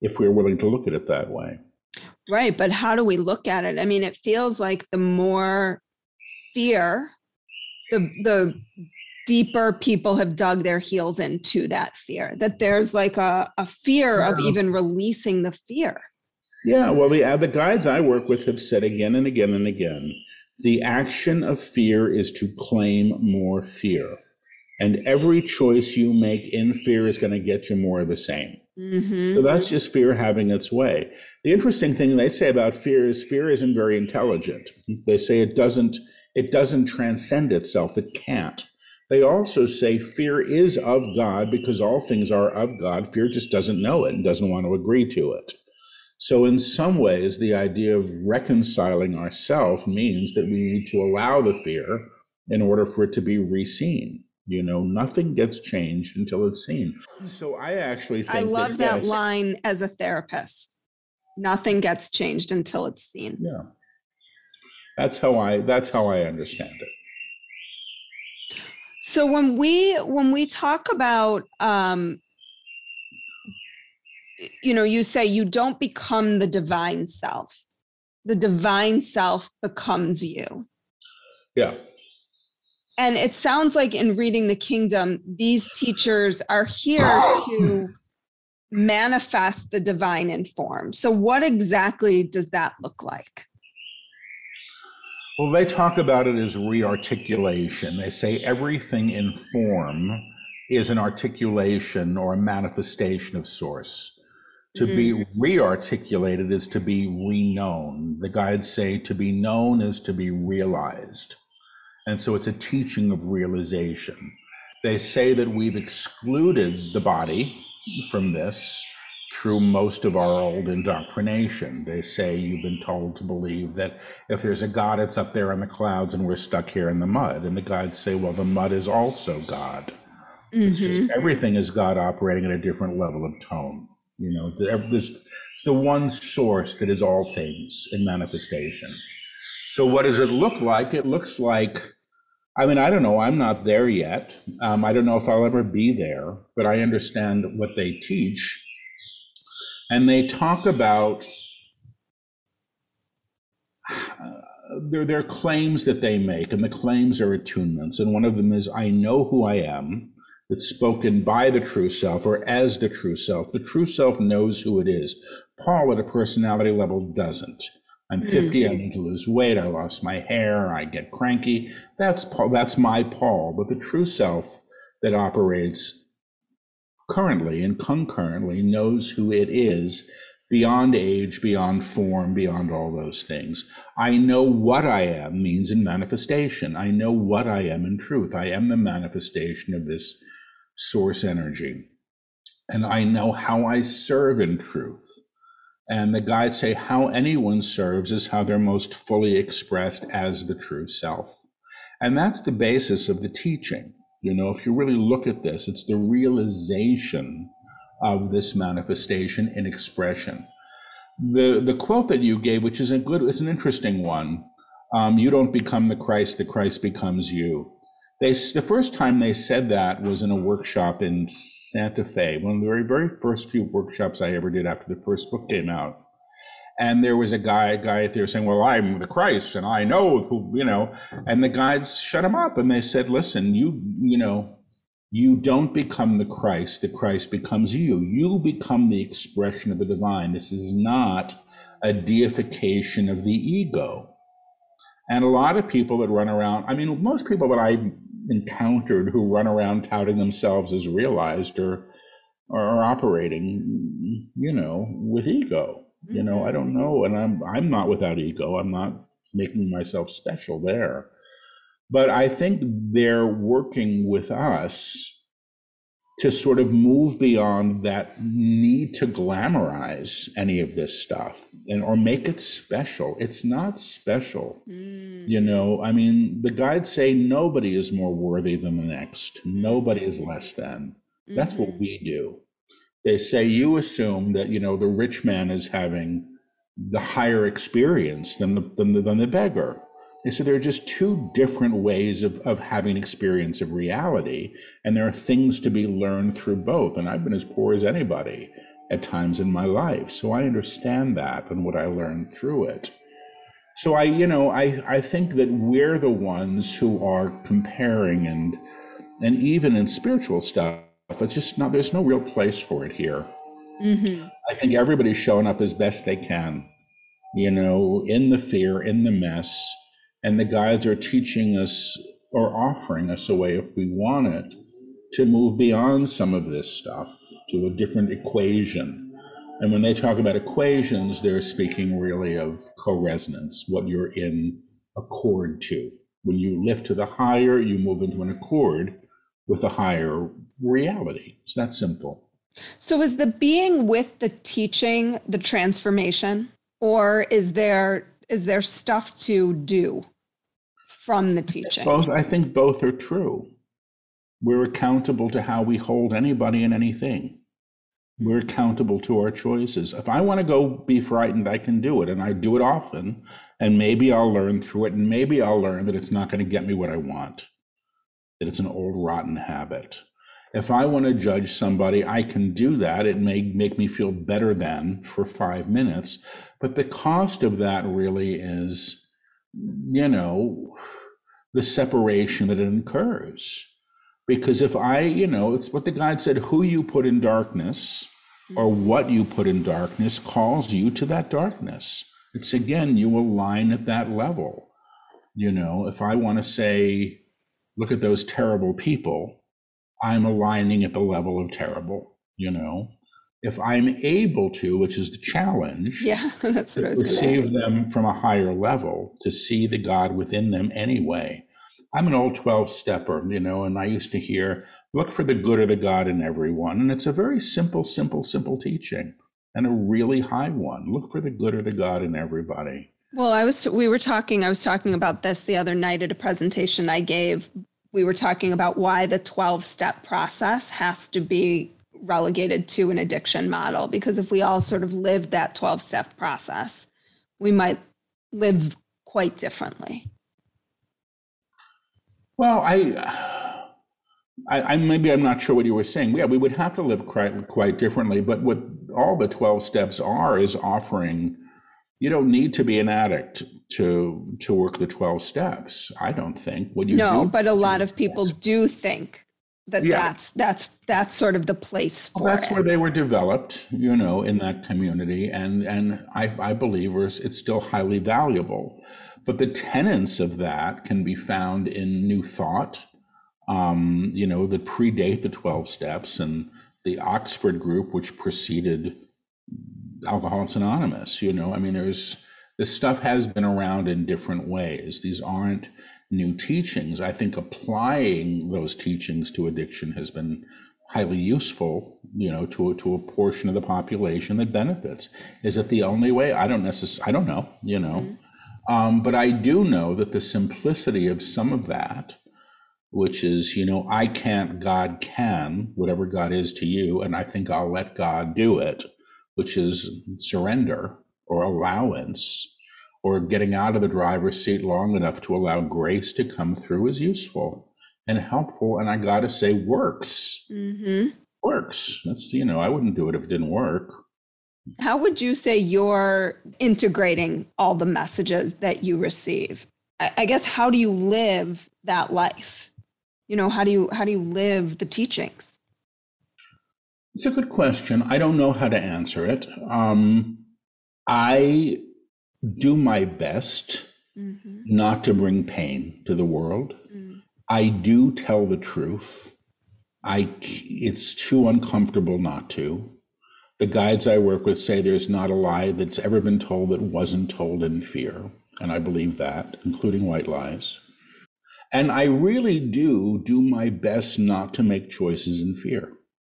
if we're willing to look at it that way. Right. But how do we look at it? I mean, it feels like the more fear, the, the deeper people have dug their heels into that fear, that there's like a, a fear yeah. of even releasing the fear. Yeah, well, the, uh, the guides I work with have said again and again and again the action of fear is to claim more fear. And every choice you make in fear is going to get you more of the same. Mm-hmm. So that's just fear having its way. The interesting thing they say about fear is fear isn't very intelligent. They say it doesn't it doesn't transcend itself. It can't. They also say fear is of God because all things are of God. Fear just doesn't know it and doesn't want to agree to it. So, in some ways, the idea of reconciling ourselves means that we need to allow the fear in order for it to be reseen. You know, nothing gets changed until it's seen. So, I actually think I love that, that yes, line as a therapist. Nothing gets changed until it's seen. Yeah. That's how I that's how I understand it. So when we when we talk about um, you know, you say you don't become the divine self. The divine self becomes you. Yeah. And it sounds like in reading the kingdom, these teachers are here to manifest the divine in form. So, what exactly does that look like? Well, they talk about it as rearticulation. They say everything in form is an articulation or a manifestation of source. To mm-hmm. be rearticulated is to be reknown. The guides say to be known is to be realized. And so it's a teaching of realization. They say that we've excluded the body from this through most of our old indoctrination. They say you've been told to believe that if there's a God, it's up there in the clouds and we're stuck here in the mud. And the gods say, well, the mud is also God. Mm-hmm. It's just mm-hmm. everything is God operating at a different level of tone. You know, this, it's the one source that is all things in manifestation. So, what does it look like? It looks like, I mean, I don't know. I'm not there yet. Um, I don't know if I'll ever be there, but I understand what they teach and they talk about uh, their, their claims that they make, and the claims are attunements. And one of them is, I know who I am. That's spoken by the true self or as the true self. The true self knows who it is. Paul at a personality level doesn't. I'm 50, mm-hmm. I need to lose weight, I lost my hair, I get cranky. That's Paul, that's my Paul. But the true self that operates currently and concurrently knows who it is beyond age, beyond form, beyond all those things. I know what I am means in manifestation. I know what I am in truth. I am the manifestation of this source energy. And I know how I serve in truth. And the guides say how anyone serves is how they're most fully expressed as the true self. And that's the basis of the teaching. You know, if you really look at this, it's the realization of this manifestation in expression. The the quote that you gave, which is a good, it's an interesting one. Um, you don't become the Christ; the Christ becomes you. They the first time they said that was in a workshop in Santa Fe, one of the very very first few workshops I ever did after the first book came out and there was a guy guy there saying, "Well, I'm the Christ, and I know who," you know, and the guides shut him up, and they said, "Listen, you, you know." You don't become the Christ, the Christ becomes you. You become the expression of the divine. This is not a deification of the ego. And a lot of people that run around, I mean, most people that I encountered who run around touting themselves as realized are, are operating, you know, with ego. You know, I don't mm-hmm. know, and I'm I'm not without ego. I'm not making myself special there. But I think they're working with us to sort of move beyond that need to glamorize any of this stuff and or make it special. It's not special. Mm. You know, I mean, the guides say nobody is more worthy than the next. Nobody is less than. That's mm-hmm. what we do. They say you assume that, you know, the rich man is having the higher experience than the than the, than the beggar. They said there are just two different ways of, of having experience of reality, and there are things to be learned through both. And I've been as poor as anybody at times in my life, so I understand that and what I learned through it. So I, you know, I, I think that we're the ones who are comparing and and even in spiritual stuff, it's just not there's no real place for it here. Mm-hmm. I think everybody's showing up as best they can, you know, in the fear, in the mess. And the guides are teaching us or offering us a way, if we want it, to move beyond some of this stuff to a different equation. And when they talk about equations, they're speaking really of co resonance, what you're in accord to. When you lift to the higher, you move into an accord with a higher reality. It's that simple. So is the being with the teaching the transformation or is there is there stuff to do from the teaching? Both I think both are true. We're accountable to how we hold anybody and anything. We're accountable to our choices. If I want to go be frightened, I can do it. And I do it often. And maybe I'll learn through it. And maybe I'll learn that it's not going to get me what I want, that it's an old rotten habit if I want to judge somebody, I can do that. It may make me feel better than for five minutes. But the cost of that really is, you know, the separation that it incurs. Because if I, you know, it's what the guide said who you put in darkness or what you put in darkness calls you to that darkness. It's again, you align at that level. You know, if I want to say, look at those terrible people, I'm aligning at the level of terrible, you know. If I'm able to, which is the challenge, yeah, *laughs* that's what I was receive them from a higher level to see the God within them anyway. I'm an old 12 stepper, you know, and I used to hear, look for the good of the God in everyone. And it's a very simple, simple, simple teaching and a really high one. Look for the good of the God in everybody. Well, I was we were talking I was talking about this the other night at a presentation I gave we were talking about why the 12 step process has to be relegated to an addiction model because if we all sort of lived that 12 step process we might live quite differently well i I, I, maybe I'm not sure what you were saying. Yeah, we would have to live quite quite differently. But what all the 12 steps are is offering you don't need to be an addict to to work the 12 steps i don't think what you no but a lot of people do think that yeah. that's that's that's sort of the place for well, that's it. where they were developed you know in that community and and i i believe it's still highly valuable but the tenets of that can be found in new thought um, you know that predate the 12 steps and the oxford group which preceded Alcoholics Anonymous. You know, I mean, there's this stuff has been around in different ways. These aren't new teachings. I think applying those teachings to addiction has been highly useful, you know, to to a portion of the population that benefits. Is it the only way? I don't necessarily. I don't know. You know, mm-hmm. um, but I do know that the simplicity of some of that, which is, you know, I can't, God can, whatever God is to you, and I think I'll let God do it which is surrender or allowance or getting out of the driver's seat long enough to allow grace to come through is useful and helpful. And I got to say, works. Mm-hmm. Works. That's, you know, I wouldn't do it if it didn't work. How would you say you're integrating all the messages that you receive? I guess how do you live that life? You know, how do you how do you live the teachings? It's a good question. I don't know how to answer it. Um, I do my best mm-hmm. not to bring pain to the world. Mm. I do tell the truth. I it's too uncomfortable not to. The guides I work with say there's not a lie that's ever been told that wasn't told in fear, and I believe that, including white lies. And I really do do my best not to make choices in fear.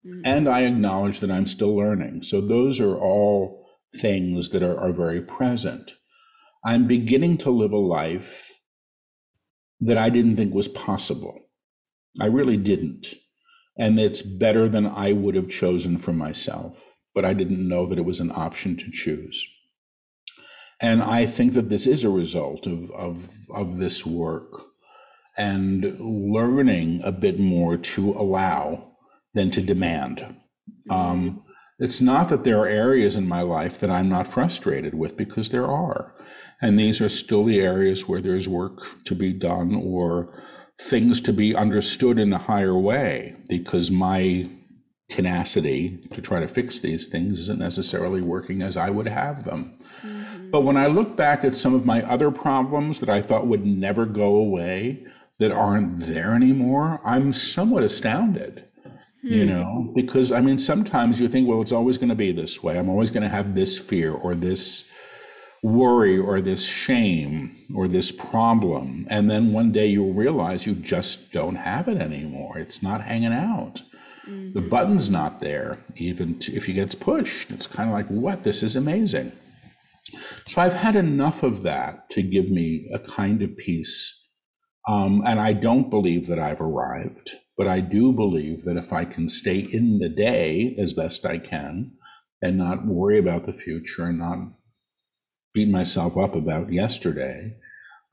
Mm-hmm. And I acknowledge that I'm still learning. So those are all things that are, are very present. I'm beginning to live a life that I didn't think was possible. I really didn't. And it's better than I would have chosen for myself, but I didn't know that it was an option to choose. And I think that this is a result of, of, of this work and learning a bit more to allow than to demand. Um, it's not that there are areas in my life that I'm not frustrated with, because there are. And these are still the areas where there's work to be done or things to be understood in a higher way, because my tenacity to try to fix these things isn't necessarily working as I would have them. Mm-hmm. But when I look back at some of my other problems that I thought would never go away, that aren't there anymore, I'm somewhat astounded. Hmm. You know, because I mean, sometimes you think, well, it's always going to be this way. I'm always going to have this fear or this worry or this shame or this problem. And then one day you'll realize you just don't have it anymore. It's not hanging out. Mm-hmm. The button's not there, even if it gets pushed. It's kind of like, what? This is amazing. So I've had enough of that to give me a kind of peace um, and I don't believe that I've arrived, but I do believe that if I can stay in the day as best I can and not worry about the future and not beat myself up about yesterday,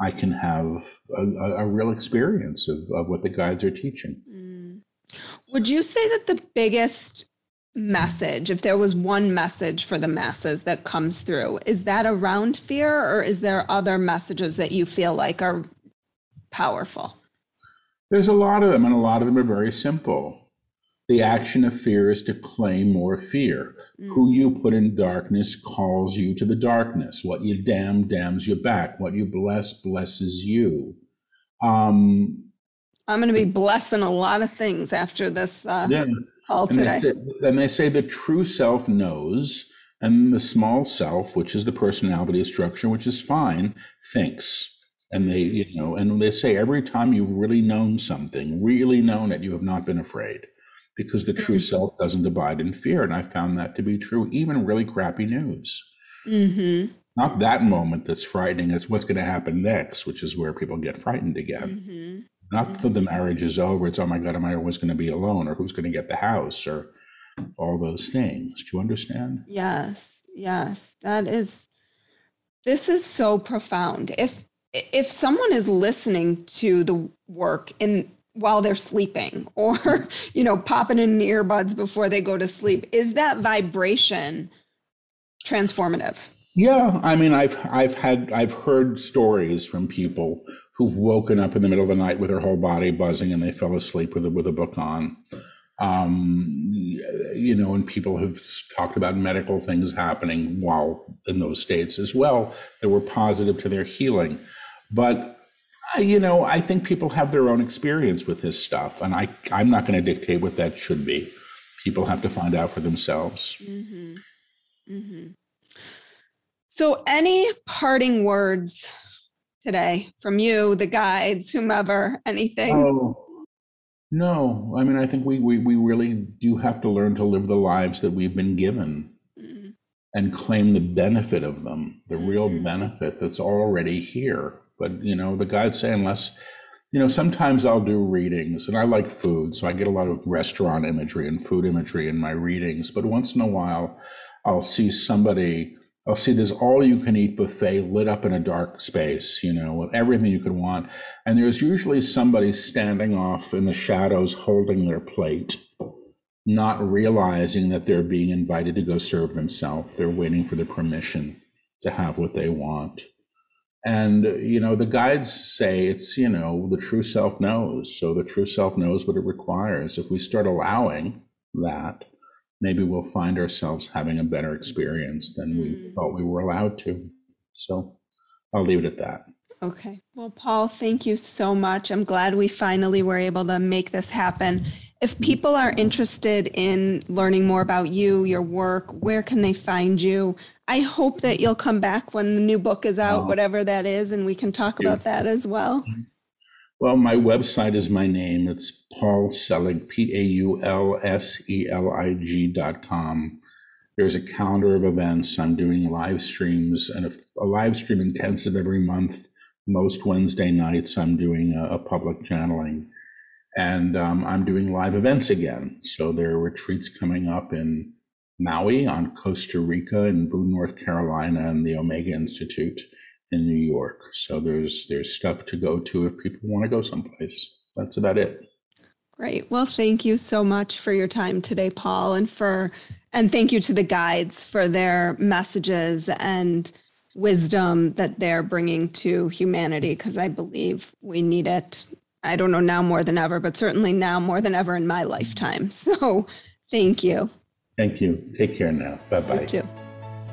I can have a, a real experience of, of what the guides are teaching. Mm. Would you say that the biggest message, if there was one message for the masses that comes through, is that around fear or is there other messages that you feel like are powerful? There's a lot of them, and a lot of them are very simple. The action of fear is to claim more fear. Mm. Who you put in darkness calls you to the darkness. What you damn damns you back. What you bless blesses you. Um, I'm going to be blessing a lot of things after this uh, yeah. call today. And they, say, and they say the true self knows, and the small self, which is the personality structure, which is fine, thinks and they you know and they say every time you've really known something really known it you have not been afraid because the true mm-hmm. self doesn't abide in fear and i found that to be true even really crappy news mm-hmm. not that moment that's frightening it's what's going to happen next which is where people get frightened again mm-hmm. not mm-hmm. that the marriage is over it's oh my god am i always going to be alone or who's going to get the house or all those things do you understand yes yes that is this is so profound if if someone is listening to the work in while they're sleeping *laughs* or you know popping in earbuds before they go to sleep is that vibration transformative yeah i mean i've i've had i've heard stories from people who've woken up in the middle of the night with their whole body buzzing and they fell asleep with a, with a book on um, you know, and people have talked about medical things happening while in those states as well that were positive to their healing. But you know, I think people have their own experience with this stuff, and I I'm not going to dictate what that should be. People have to find out for themselves. Mm-hmm. Mm-hmm. So, any parting words today from you, the guides, whomever, anything? Oh, no. I mean, I think we, we, we really do have to learn to live the lives that we've been given mm-hmm. and claim the benefit of them, the real mm-hmm. benefit that's already here. But you know, the guides say unless you know, sometimes I'll do readings and I like food, so I get a lot of restaurant imagery and food imagery in my readings. But once in a while, I'll see somebody, I'll see this all you can eat buffet lit up in a dark space, you know, with everything you could want. And there's usually somebody standing off in the shadows holding their plate, not realizing that they're being invited to go serve themselves. They're waiting for the permission to have what they want. And, you know, the guides say it's, you know, the true self knows. So the true self knows what it requires. If we start allowing that, maybe we'll find ourselves having a better experience than we mm. thought we were allowed to. So I'll leave it at that. Okay. Well, Paul, thank you so much. I'm glad we finally were able to make this happen. If people are interested in learning more about you, your work, where can they find you? I hope that you'll come back when the new book is out, oh. whatever that is, and we can talk about that as well. Well, my website is my name. It's Paul Selig, P A U L S E L I G dot com. There's a calendar of events. I'm doing live streams and a, a live stream intensive every month. Most Wednesday nights, I'm doing a, a public channeling. And um, I'm doing live events again. So there are retreats coming up in Maui, on Costa Rica, in Boone, North Carolina, and the Omega Institute in New York. So there's there's stuff to go to if people want to go someplace. That's about it. Great. Well, thank you so much for your time today, Paul, and for and thank you to the guides for their messages and wisdom that they're bringing to humanity because I believe we need it. I don't know now more than ever, but certainly now more than ever in my lifetime. *laughs* So, thank you. Thank you. Take care now. Bye bye. You too.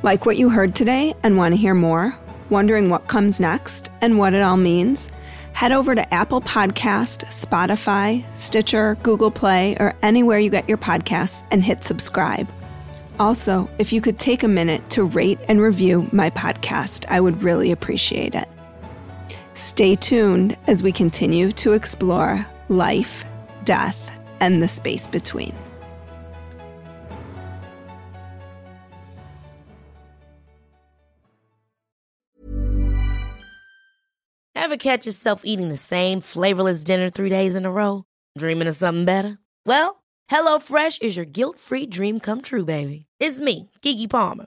Like what you heard today and want to hear more? Wondering what comes next and what it all means? Head over to Apple Podcast, Spotify, Stitcher, Google Play, or anywhere you get your podcasts and hit subscribe. Also, if you could take a minute to rate and review my podcast, I would really appreciate it. Stay tuned as we continue to explore life, death, and the space between. Ever catch yourself eating the same flavorless dinner three days in a row? Dreaming of something better? Well, HelloFresh is your guilt free dream come true, baby. It's me, Keke Palmer.